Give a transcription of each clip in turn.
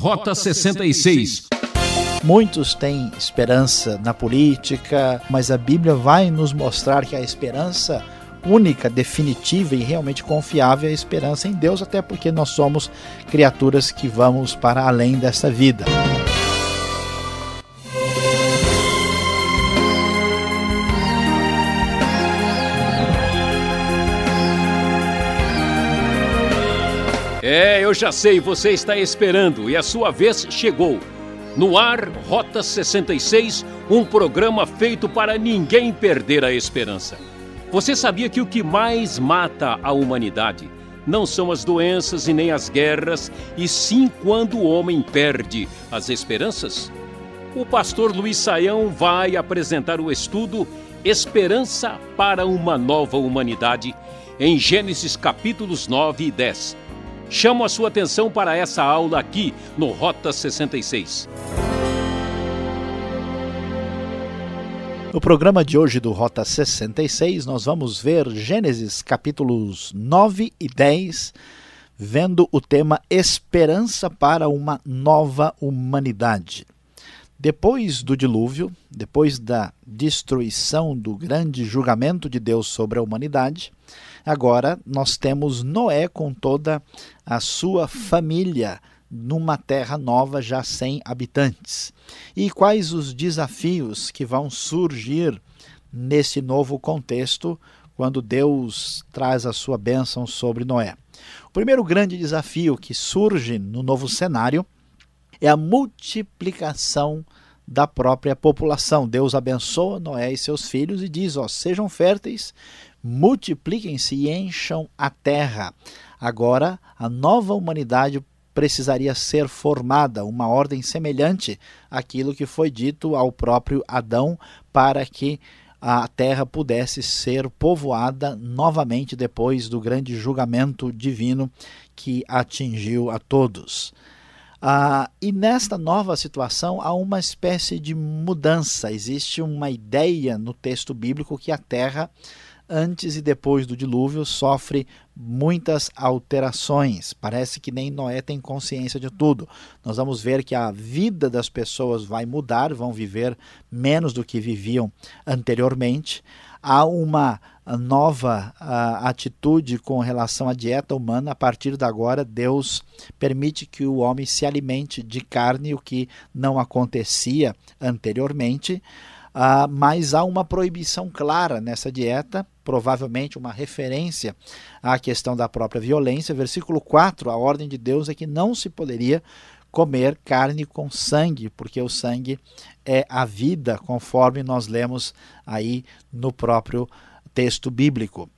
Rota 66. Muitos têm esperança na política, mas a Bíblia vai nos mostrar que a esperança única, definitiva e realmente confiável é a esperança em Deus, até porque nós somos criaturas que vamos para além dessa vida. Eu já sei, você está esperando e a sua vez chegou. No ar, Rota 66, um programa feito para ninguém perder a esperança. Você sabia que o que mais mata a humanidade não são as doenças e nem as guerras, e sim quando o homem perde as esperanças? O pastor Luiz Saião vai apresentar o estudo Esperança para uma Nova Humanidade em Gênesis capítulos 9 e 10. Chamo a sua atenção para essa aula aqui no Rota 66. No programa de hoje do Rota 66, nós vamos ver Gênesis capítulos 9 e 10, vendo o tema Esperança para uma Nova Humanidade. Depois do dilúvio, depois da destruição do grande julgamento de Deus sobre a humanidade, Agora nós temos Noé com toda a sua família numa terra nova já sem habitantes. E quais os desafios que vão surgir nesse novo contexto quando Deus traz a sua bênção sobre Noé? O primeiro grande desafio que surge no novo cenário é a multiplicação da própria população. Deus abençoa Noé e seus filhos e diz: ó, sejam férteis, multipliquem-se e encham a terra. Agora, a nova humanidade precisaria ser formada, uma ordem semelhante àquilo que foi dito ao próprio Adão, para que a terra pudesse ser povoada novamente depois do grande julgamento divino que atingiu a todos. Ah, e nesta nova situação há uma espécie de mudança. Existe uma ideia no texto bíblico que a terra antes e depois do dilúvio, sofre muitas alterações. Parece que nem Noé tem consciência de tudo. Nós vamos ver que a vida das pessoas vai mudar, vão viver menos do que viviam anteriormente. Há uma nova uh, atitude com relação à dieta humana. A partir de agora, Deus permite que o homem se alimente de carne, o que não acontecia anteriormente. Uh, mas há uma proibição clara nessa dieta provavelmente uma referência à questão da própria violência. Versículo 4, a ordem de Deus é que não se poderia comer carne com sangue, porque o sangue é a vida, conforme nós lemos aí no próprio texto bíblico.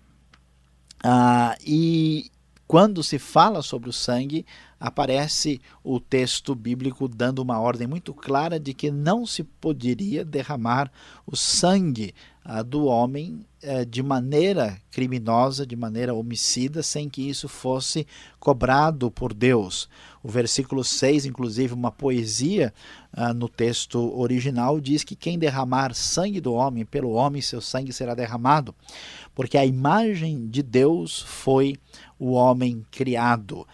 Ah, e quando se fala sobre o sangue, aparece o texto bíblico dando uma ordem muito clara de que não se poderia derramar o sangue ah, do homem eh, de maneira criminosa, de maneira homicida, sem que isso fosse cobrado por Deus. O versículo 6, inclusive, uma poesia ah, no texto original, diz que quem derramar sangue do homem, pelo homem seu sangue será derramado, porque a imagem de Deus foi o homem criado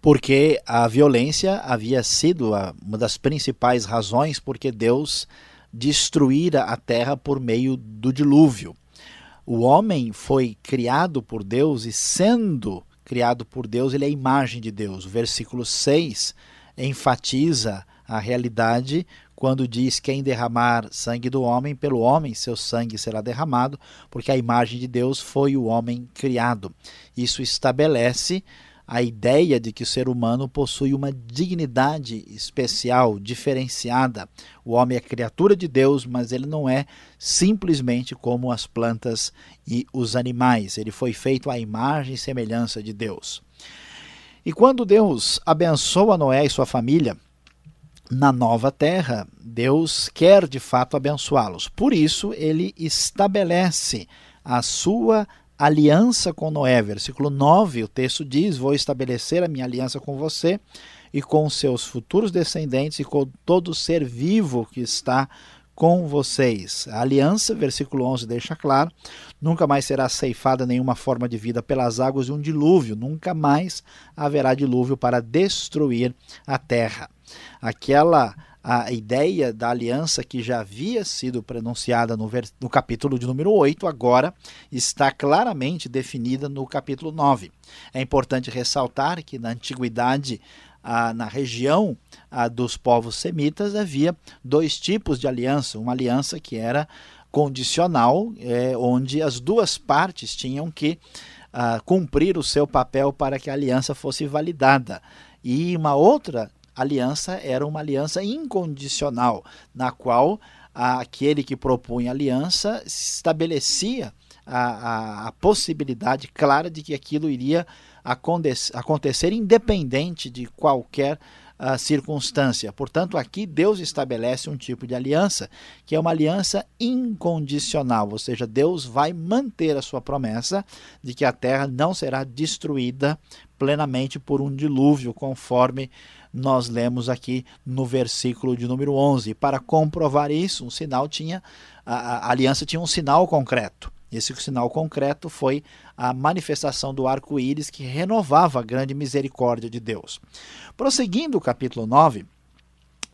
porque a violência havia sido uma das principais razões porque Deus destruíra a terra por meio do dilúvio. O homem foi criado por Deus e, sendo criado por Deus, ele é a imagem de Deus. O versículo 6 enfatiza a realidade quando diz: Quem derramar sangue do homem, pelo homem seu sangue será derramado, porque a imagem de Deus foi o homem criado. Isso estabelece a ideia de que o ser humano possui uma dignidade especial, diferenciada. O homem é criatura de Deus, mas ele não é simplesmente como as plantas e os animais. Ele foi feito à imagem e semelhança de Deus. E quando Deus abençoa Noé e sua família, na nova terra, Deus quer de fato abençoá-los. Por isso, ele estabelece a sua aliança com Noé. Versículo 9, o texto diz: Vou estabelecer a minha aliança com você e com seus futuros descendentes e com todo ser vivo que está com vocês. A aliança, versículo 11 deixa claro, nunca mais será ceifada nenhuma forma de vida pelas águas de um dilúvio, nunca mais haverá dilúvio para destruir a terra. Aquela a ideia da aliança que já havia sido pronunciada no, no, capítulo de número 8, agora está claramente definida no capítulo 9. É importante ressaltar que na antiguidade, ah, na região ah, dos povos semitas, havia dois tipos de aliança: uma aliança que era condicional, é, onde as duas partes tinham que ah, cumprir o seu papel para que a aliança fosse validada. E uma outra aliança era uma aliança incondicional, na qual aquele que propunha aliança estabelecia a, a, a possibilidade clara de que aquilo iria acontecer independente de qualquer uh, circunstância. Portanto, aqui Deus estabelece um tipo de aliança que é uma aliança incondicional, ou seja, Deus vai manter a sua promessa de que a terra não será destruída plenamente por um dilúvio, conforme nós lemos aqui no versículo de número 11. Para comprovar isso, um sinal tinha a, a aliança tinha um sinal concreto. Esse sinal concreto foi a manifestação do arco-íris que renovava a grande misericórdia de Deus. Prosseguindo o capítulo 9,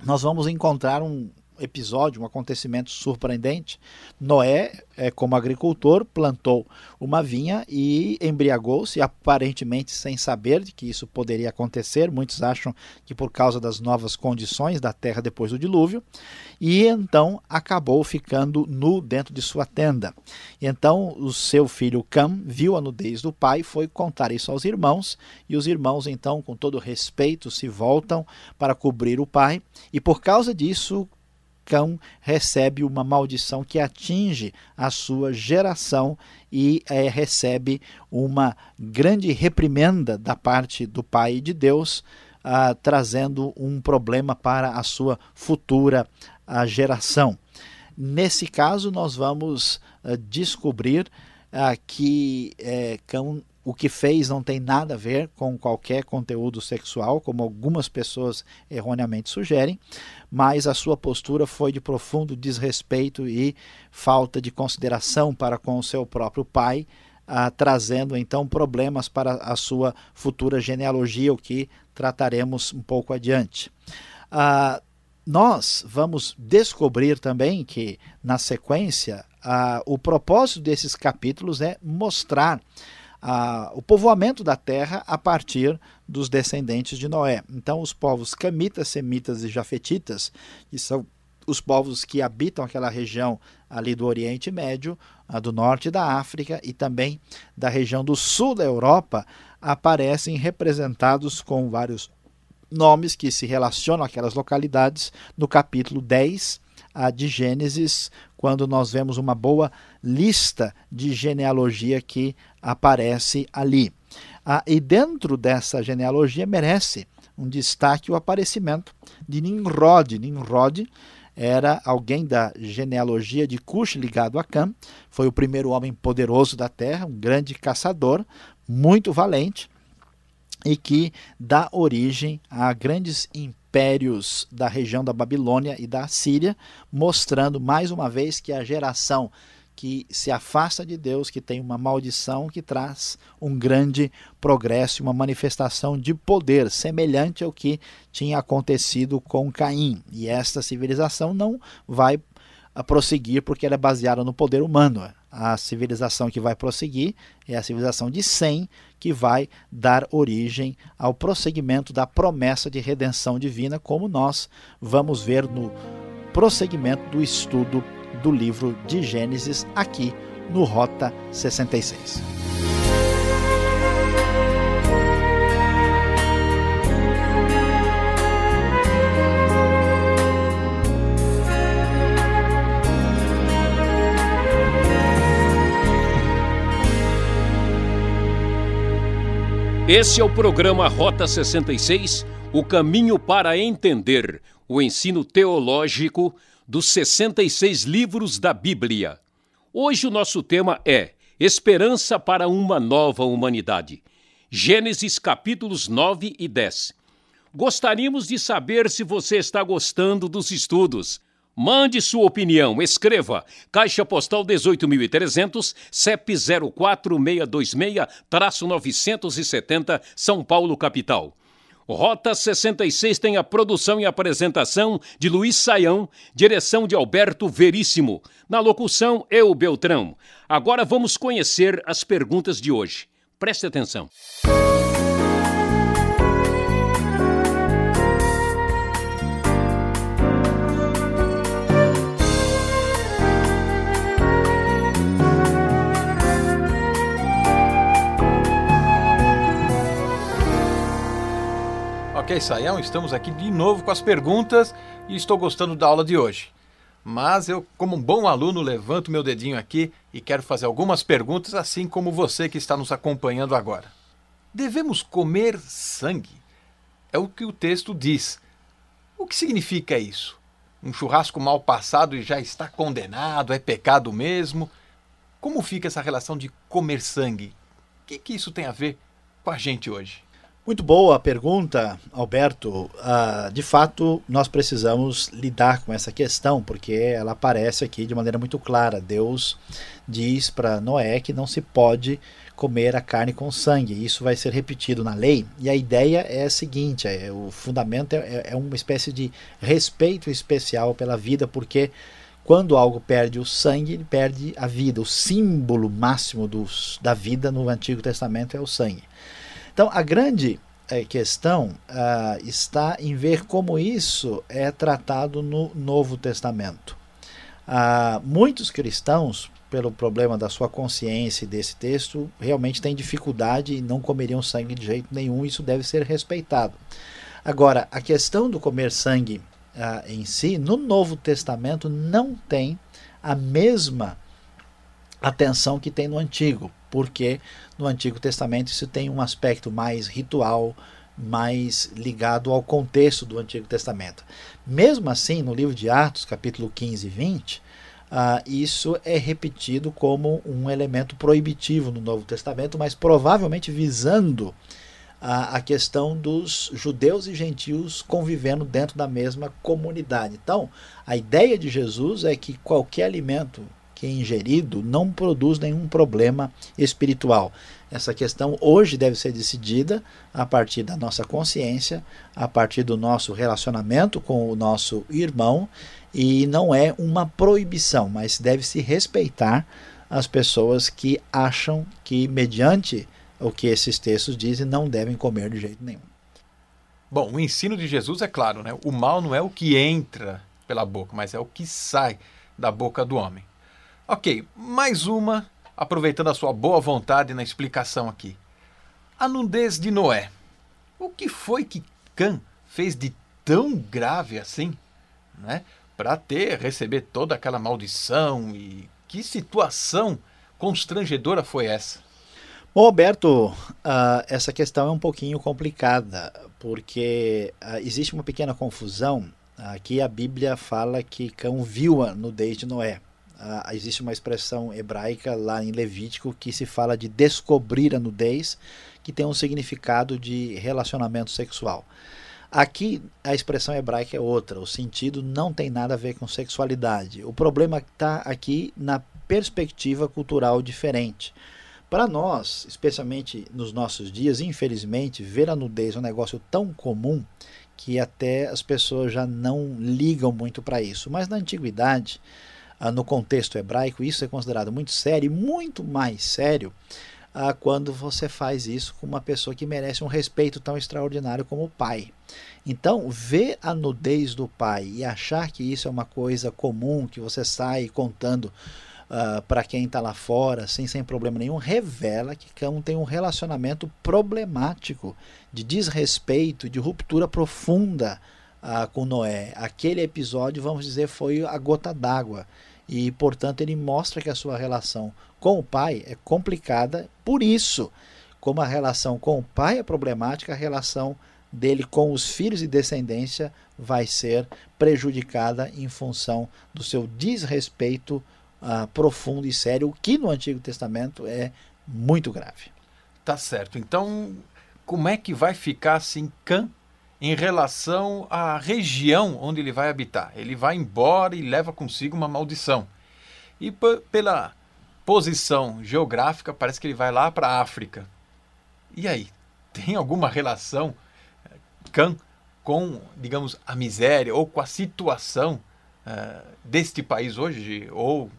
nós vamos encontrar um, episódio, um acontecimento surpreendente. Noé, é, como agricultor, plantou uma vinha e embriagou-se, aparentemente sem saber de que isso poderia acontecer. Muitos acham que por causa das novas condições da terra depois do dilúvio, e então acabou ficando nu dentro de sua tenda. E então o seu filho Cam viu a nudez do pai, foi contar isso aos irmãos, e os irmãos então, com todo respeito, se voltam para cobrir o pai, e por causa disso Cão recebe uma maldição que atinge a sua geração e é, recebe uma grande reprimenda da parte do Pai de Deus, ah, trazendo um problema para a sua futura ah, geração. Nesse caso, nós vamos ah, descobrir ah, que é, Cão o que fez não tem nada a ver com qualquer conteúdo sexual, como algumas pessoas erroneamente sugerem, mas a sua postura foi de profundo desrespeito e falta de consideração para com o seu próprio pai, ah, trazendo então problemas para a sua futura genealogia, o que trataremos um pouco adiante. Ah, nós vamos descobrir também que, na sequência, ah, o propósito desses capítulos é mostrar a, o povoamento da terra a partir dos descendentes de Noé. Então, os povos camitas, semitas e jafetitas, que são os povos que habitam aquela região ali do Oriente Médio, do norte da África e também da região do sul da Europa, aparecem representados com vários nomes que se relacionam àquelas localidades no capítulo 10 de Gênesis, quando nós vemos uma boa lista de genealogia que aparece ali. Ah, e dentro dessa genealogia merece um destaque o aparecimento de Nimrod. Nimrod era alguém da genealogia de Cush ligado a Cam, foi o primeiro homem poderoso da terra, um grande caçador, muito valente, e que dá origem a grandes impérios impérios da região da Babilônia e da Síria, mostrando mais uma vez que a geração que se afasta de Deus, que tem uma maldição que traz um grande progresso, uma manifestação de poder, semelhante ao que tinha acontecido com Caim. E esta civilização não vai prosseguir porque ela é baseada no poder humano. A civilização que vai prosseguir é a civilização de Sem, que vai dar origem ao prosseguimento da promessa de redenção divina, como nós vamos ver no prosseguimento do estudo do livro de Gênesis aqui no Rota 66. Esse é o programa Rota 66, o caminho para entender o ensino teológico dos 66 livros da Bíblia. Hoje o nosso tema é Esperança para uma nova humanidade. Gênesis capítulos 9 e 10. Gostaríamos de saber se você está gostando dos estudos. Mande sua opinião, escreva Caixa Postal 18.300, CEP 04626-970, São Paulo, capital. Rota 66 tem a produção e apresentação de Luiz Saião, direção de Alberto Veríssimo. Na locução, eu, Beltrão. Agora vamos conhecer as perguntas de hoje. Preste atenção. Ok, Saião, estamos aqui de novo com as perguntas e estou gostando da aula de hoje. Mas eu, como um bom aluno, levanto meu dedinho aqui e quero fazer algumas perguntas, assim como você que está nos acompanhando agora. Devemos comer sangue? É o que o texto diz. O que significa isso? Um churrasco mal passado e já está condenado? É pecado mesmo? Como fica essa relação de comer sangue? O que, que isso tem a ver com a gente hoje? Muito boa pergunta, Alberto. Uh, de fato, nós precisamos lidar com essa questão, porque ela aparece aqui de maneira muito clara. Deus diz para Noé que não se pode comer a carne com sangue. Isso vai ser repetido na lei. E a ideia é a seguinte: é, o fundamento é, é uma espécie de respeito especial pela vida, porque quando algo perde o sangue, ele perde a vida. O símbolo máximo dos, da vida no Antigo Testamento é o sangue. Então, a grande é, questão uh, está em ver como isso é tratado no Novo Testamento. Uh, muitos cristãos, pelo problema da sua consciência desse texto, realmente têm dificuldade e não comeriam sangue de jeito nenhum, isso deve ser respeitado. Agora, a questão do comer sangue uh, em si, no Novo Testamento, não tem a mesma atenção que tem no Antigo porque no Antigo Testamento isso tem um aspecto mais ritual, mais ligado ao contexto do Antigo Testamento. Mesmo assim, no livro de Atos, capítulo 15 e 20, uh, isso é repetido como um elemento proibitivo no Novo Testamento, mas provavelmente visando uh, a questão dos judeus e gentios convivendo dentro da mesma comunidade. Então, a ideia de Jesus é que qualquer alimento que é ingerido não produz nenhum problema espiritual. Essa questão hoje deve ser decidida a partir da nossa consciência, a partir do nosso relacionamento com o nosso irmão, e não é uma proibição, mas deve se respeitar as pessoas que acham que, mediante o que esses textos dizem, não devem comer de jeito nenhum. Bom, o ensino de Jesus é claro, né? O mal não é o que entra pela boca, mas é o que sai da boca do homem. Ok, mais uma, aproveitando a sua boa vontade na explicação aqui. A nudez de Noé. O que foi que Cã fez de tão grave assim, né? Para ter, receber toda aquela maldição e que situação constrangedora foi essa? Bom, Alberto, uh, essa questão é um pouquinho complicada, porque uh, existe uma pequena confusão. Aqui a Bíblia fala que Cão viu a nudez de Noé uh, existe uma expressão hebraica lá em Levítico que se fala de descobrir a nudez, que tem um significado de relacionamento sexual. Aqui a expressão hebraica é outra, o sentido não tem nada a ver com sexualidade. O problema está aqui na perspectiva cultural diferente. Para nós, especialmente nos nossos dias, infelizmente, ver a nudez é um negócio tão comum que até as pessoas já não ligam muito para isso. Mas na antiguidade, no contexto hebraico, isso é considerado muito sério muito mais sério ah, quando você faz isso com uma pessoa que merece um respeito tão extraordinário como o pai. Então, ver a nudez do pai e achar que isso é uma coisa comum, que você sai contando uh, para quem está lá fora, sem, sem problema nenhum, revela que Cão tem um relacionamento problemático de desrespeito, de ruptura profunda com Noé. Aquele episódio, vamos dizer, foi a gota d'água. E, portanto, ele mostra que a sua relação com o pai é complicada. Por isso, como a relação com o pai é problemática, a relação dele com os filhos e descendência vai ser prejudicada em função do seu desrespeito uh, profundo e sério, o que no Antigo Testamento é muito grave. Tá certo. Então, como é que vai ficar assim Cã em relação à região onde ele vai habitar. Ele vai embora e leva consigo uma maldição. E pela posição geográfica, parece que ele vai lá para a África. E aí, tem alguma relação Cã com, digamos, a miséria ou com a situação uh, deste país hoje ou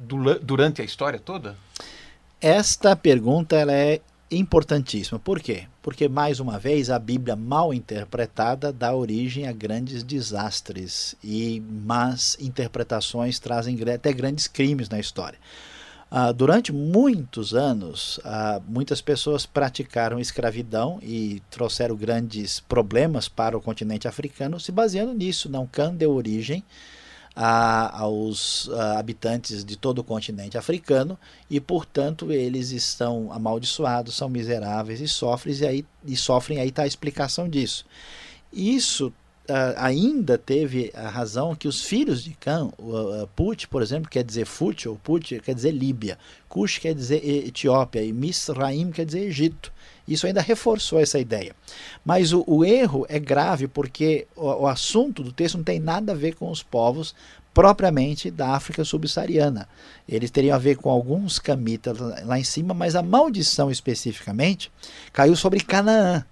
du durante a história toda? Esta pergunta ela é importantíssima. Por quê? Porque, mais uma vez, a Bíblia mal interpretada dá origem a grandes desastres e más interpretações trazem até grandes crimes na história. Uh, durante muitos anos, uh, muitas pessoas praticaram escravidão e trouxeram grandes problemas para o continente africano, se baseando nisso. Não Can deu origem a, aos a, habitantes de todo o continente africano e, portanto, eles estão amaldiçoados, são miseráveis e sofrem, e, aí, e sofrem, aí está a explicação disso. Isso ainda teve a razão que os filhos de Cã, Put, por exemplo, quer dizer Fut, ou Put quer dizer Líbia, Cush quer dizer Etiópia e Misraim quer dizer Egito. Isso ainda reforçou essa ideia. Mas o, o erro é grave porque o, o assunto do texto não tem nada a ver com os povos propriamente da África subsaariana. Eles teriam a ver com alguns camitas lá em cima, mas a maldição especificamente caiu sobre Canaã.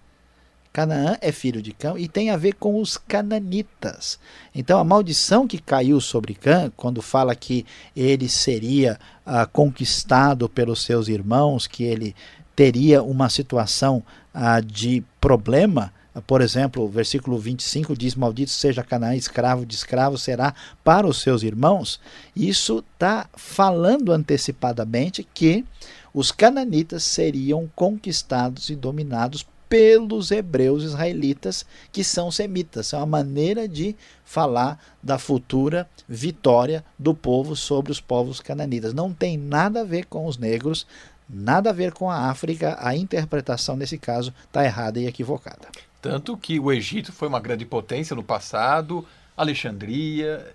Canaã é filho de Cã e tem a ver com os cananitas. Então a maldição que caiu sobre Cã, quando fala que ele seria ah, conquistado pelos seus irmãos, que ele teria uma situação ah, de problema. Por exemplo, o versículo 25 diz: Maldito seja Canaã, escravo de escravo será para os seus irmãos. Isso está falando antecipadamente que os cananitas seriam conquistados e dominados pelos hebreus israelitas, que são semitas. É uma maneira de falar da futura vitória do povo sobre os povos cananitas. Não tem nada a ver com os negros, nada a ver com a África, a interpretação nesse caso está errada e equivocada. Tanto que o Egito foi uma grande potência no passado, Alexandria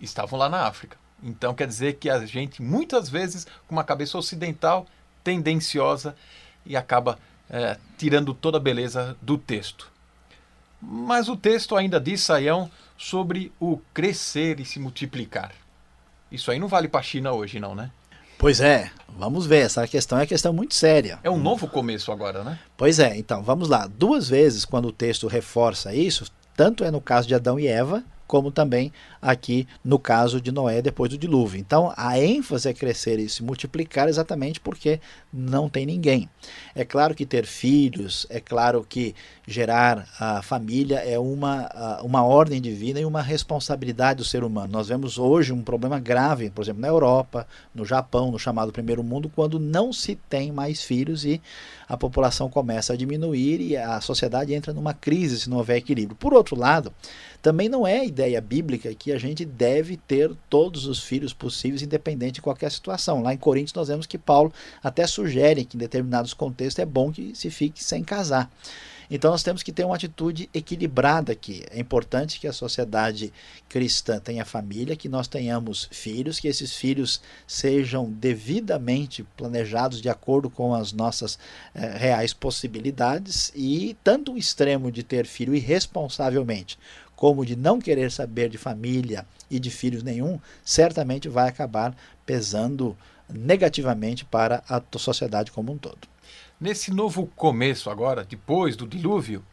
estavam lá na África. Então quer dizer que a gente muitas vezes com uma cabeça ocidental tendenciosa e acaba é, tirando toda a beleza do texto. Mas o texto ainda diz, Saião, sobre o crescer e se multiplicar. Isso aí não vale para a China hoje, não, né? Pois é, vamos ver. Essa questão é uma questão muito séria. É um novo começo agora, né? Pois é, então vamos lá. Duas vezes, quando o texto reforça isso, tanto é no caso de Adão e Eva, como também aqui no caso de Noé depois do dilúvio. Então a ênfase é crescer e se multiplicar exatamente porque não tem ninguém. É claro que ter filhos, é claro que gerar a família é uma, uma ordem divina e uma responsabilidade do ser humano. Nós vemos hoje um problema grave, por exemplo, na Europa, no Japão, no chamado primeiro mundo, quando não se tem mais filhos e a população começa a diminuir e a sociedade entra numa crise se não houver equilíbrio. Por outro lado, também não é ideia bíblica que a gente deve ter todos os filhos possíveis, independente de qualquer situação. Lá em Coríntios nós vemos que Paulo até sugere que em determinados contextos é bom que se fique sem casar. Então nós temos que ter uma atitude equilibrada aqui. É importante que a sociedade cristã tenha família, que nós tenhamos filhos, que esses filhos sejam devidamente planejados de acordo com as nossas eh, reais possibilidades e tanto o extremo de ter filho irresponsavelmente como de não querer saber de família e de filhos nenhum, certamente vai acabar pesando negativamente para a sociedade como um todo. Nesse novo começo agora, depois do dilúvio,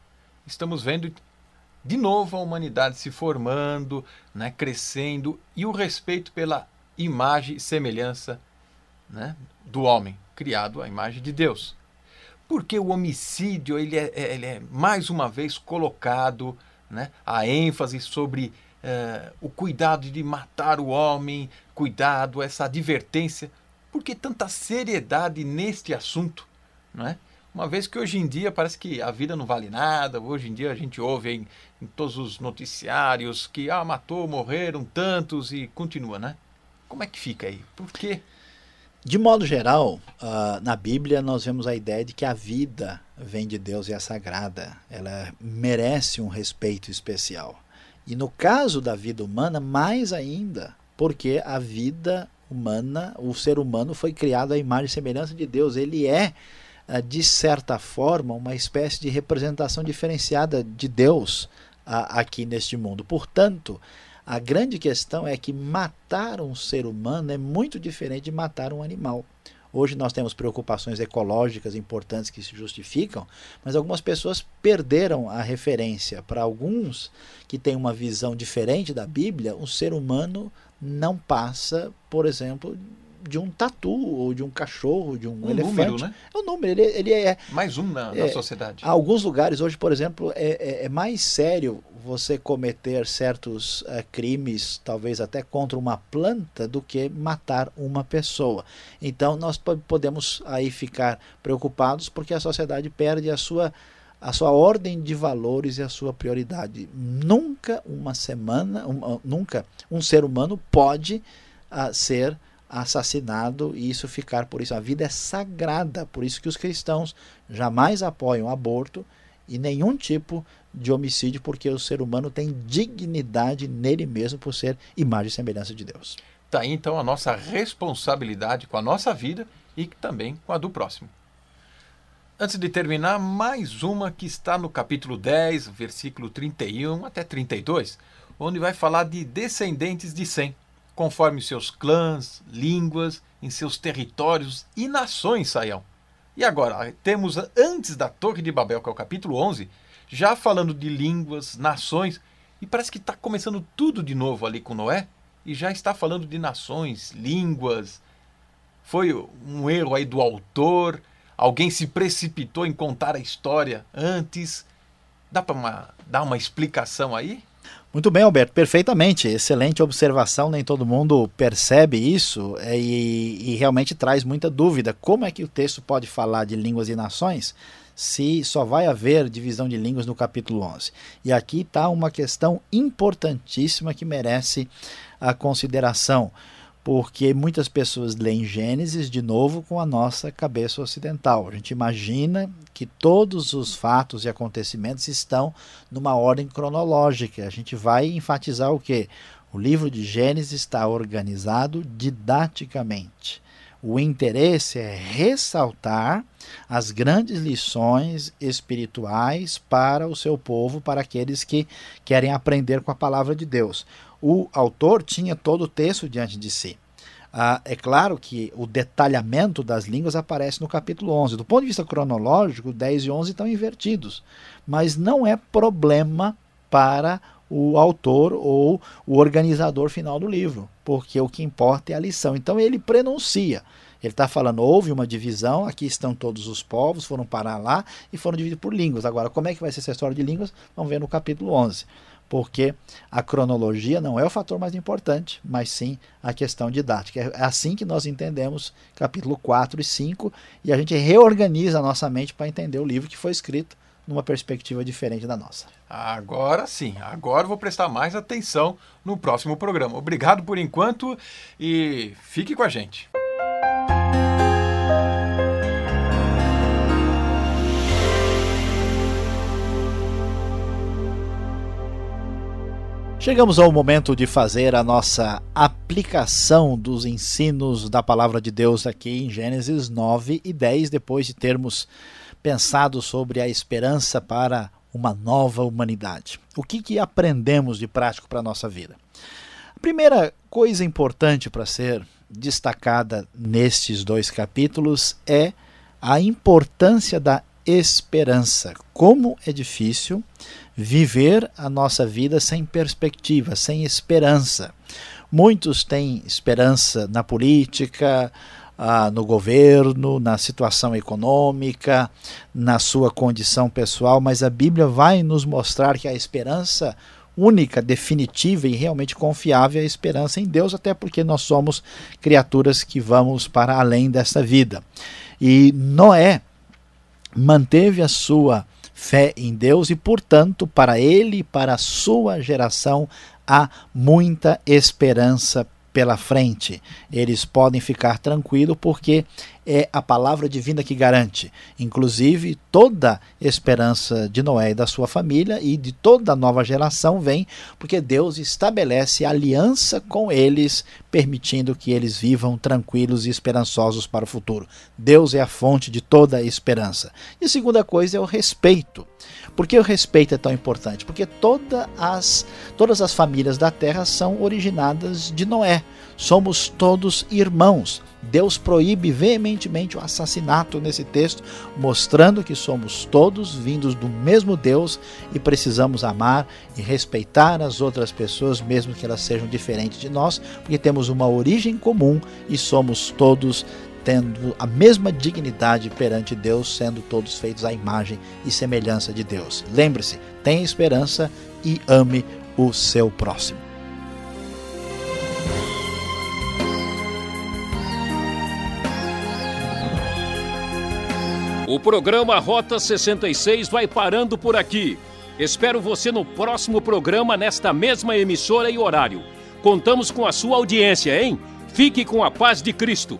estamos vendo de novo a humanidade se formando, né, crescendo e o respeito pela imagem e semelhança né, do homem, criado à imagem de Deus. Porque o homicídio ele é, é ele é mais uma vez colocado né, a ênfase sobre eh, o cuidado de matar o homem, cuidado, essa advertência. Por que tanta seriedade neste assunto? Não é? Uma vez que hoje em dia parece que a vida não vale nada, hoje em dia a gente ouve em, em todos os noticiários que ah, matou, morreram tantos e continua, né? Como é que fica aí? Por quê? De modo geral, uh, na Bíblia nós vemos a ideia de que a vida vem de Deus e é sagrada. Ela merece um respeito especial. E no caso da vida humana, mais ainda, porque a vida humana, o ser humano foi criado à imagem e semelhança de Deus. Ele é de certa forma, uma espécie de representação diferenciada de Deus aqui neste mundo. Portanto, a grande questão é que matar um ser humano é muito diferente de matar um animal. Hoje nós temos preocupações ecológicas importantes que se justificam, mas algumas pessoas perderam a referência. Para alguns que têm uma visão diferente da Bíblia, um ser humano não passa, por exemplo, de um tatu, ou de um cachorro, de um, um elefante. Número, né? É um número, ele, ele é. Mais um na, é, na sociedade. Alguns lugares hoje, por exemplo, é, é, é mais sério você cometer certos uh, crimes, talvez até contra uma planta, do que matar uma pessoa. Então nós podemos aí ficar preocupados porque a sociedade perde a sua a sua ordem de valores e a sua prioridade. Nunca uma semana, um, nunca um ser humano pode uh, ser assassinado e isso ficar por isso. A vida é sagrada, por isso que os cristãos jamais apoiam aborto e nenhum tipo de homicídio, porque o ser humano tem dignidade nele mesmo por ser imagem e semelhança de Deus. Tá aí então a nossa responsabilidade com a nossa vida e também com a do próximo. Antes de terminar, mais uma que está no capítulo 10, versículo 31 até 32, onde vai falar de descendentes de Sem conforme seus clãs, línguas, em seus territórios e nações saiam. E agora, temos antes da Torre de Babel, que é o capítulo 11, já falando de línguas, nações, e parece que está começando tudo de novo ali com Noé, e já está falando de nações, línguas. Foi um erro aí do autor, alguém se precipitou em contar a história antes. Dá para dar uma explicação aí? Muito bem, Alberto, perfeitamente. Excelente observação, nem todo mundo percebe isso é, e, e, realmente traz muita dúvida. Como é que o texto pode falar de línguas e nações se só vai haver divisão de línguas no capítulo 11? E aqui está uma questão importantíssima que merece a consideração porque muitas pessoas leem Gênesis de novo com a nossa cabeça ocidental. A gente imagina que todos os fatos e acontecimentos estão numa ordem cronológica. A gente vai enfatizar o que? O livro de Gênesis está organizado didaticamente. O interesse é ressaltar as grandes lições espirituais para o seu povo, para aqueles que querem aprender com a palavra de Deus o autor tinha todo o texto diante de si. Ah, é claro que o detalhamento das línguas aparece no capítulo 11. Do ponto de vista cronológico, 10 e 11 estão invertidos, mas não é problema para o autor ou o organizador final do livro, porque o que importa é a lição. Então ele prenuncia. Ele está falando, houve uma divisão, aqui estão todos os povos, foram parar lá e foram divididos por línguas. Agora, como é que vai ser essa história de línguas? Vamos ver no capítulo 11 porque a cronologia não é o fator mais importante, mas sim a questão didática. É assim que nós entendemos capítulo 4 e 5 e a gente reorganiza a nossa mente para entender o livro que foi escrito numa perspectiva diferente da nossa. Agora sim, agora vou prestar mais atenção no próximo programa. Obrigado por enquanto e fique com a gente. Chegamos ao momento de fazer a nossa aplicação dos ensinos da palavra de Deus aqui em Gênesis 9 e 10, depois de termos pensado sobre a esperança para uma nova humanidade. O que, que aprendemos de prático para a nossa vida? A primeira coisa importante para ser destacada nestes dois capítulos é a importância da esperança. Como é difícil viver a nossa vida sem perspectiva, sem esperança. Muitos têm esperança na política, ah, no governo, na situação econômica, na sua condição pessoal, mas a Bíblia vai nos mostrar que a esperança única, definitiva e realmente confiável é a esperança em Deus, até porque nós somos criaturas que vamos para além dessa vida. E Noé manteve a sua fé em Deus e, portanto, para ele e para a sua geração há muita esperança pela frente. Eles podem ficar tranquilos porque é a palavra divina que garante. Inclusive, toda esperança de Noé e da sua família e de toda a nova geração vem porque Deus estabelece aliança com eles, permitindo que eles vivam tranquilos e esperançosos para o futuro. Deus é a fonte de toda a esperança. E a segunda coisa é o respeito. Por que o respeito é tão importante? Porque toda as, todas as famílias da terra são originadas de Noé. Somos todos irmãos. Deus proíbe veementemente o assassinato nesse texto, mostrando que somos todos vindos do mesmo Deus e precisamos amar e respeitar as outras pessoas, mesmo que elas sejam diferentes de nós, porque temos uma origem comum e somos todos tendo a mesma dignidade perante Deus, sendo todos feitos à imagem e semelhança de Deus. Lembre-se, tenha esperança e ame o seu próximo. O programa Rota 66 vai parando por aqui. Espero você no próximo programa nesta mesma emissora e horário. Contamos com a sua audiência, hein? Fique com a paz de Cristo.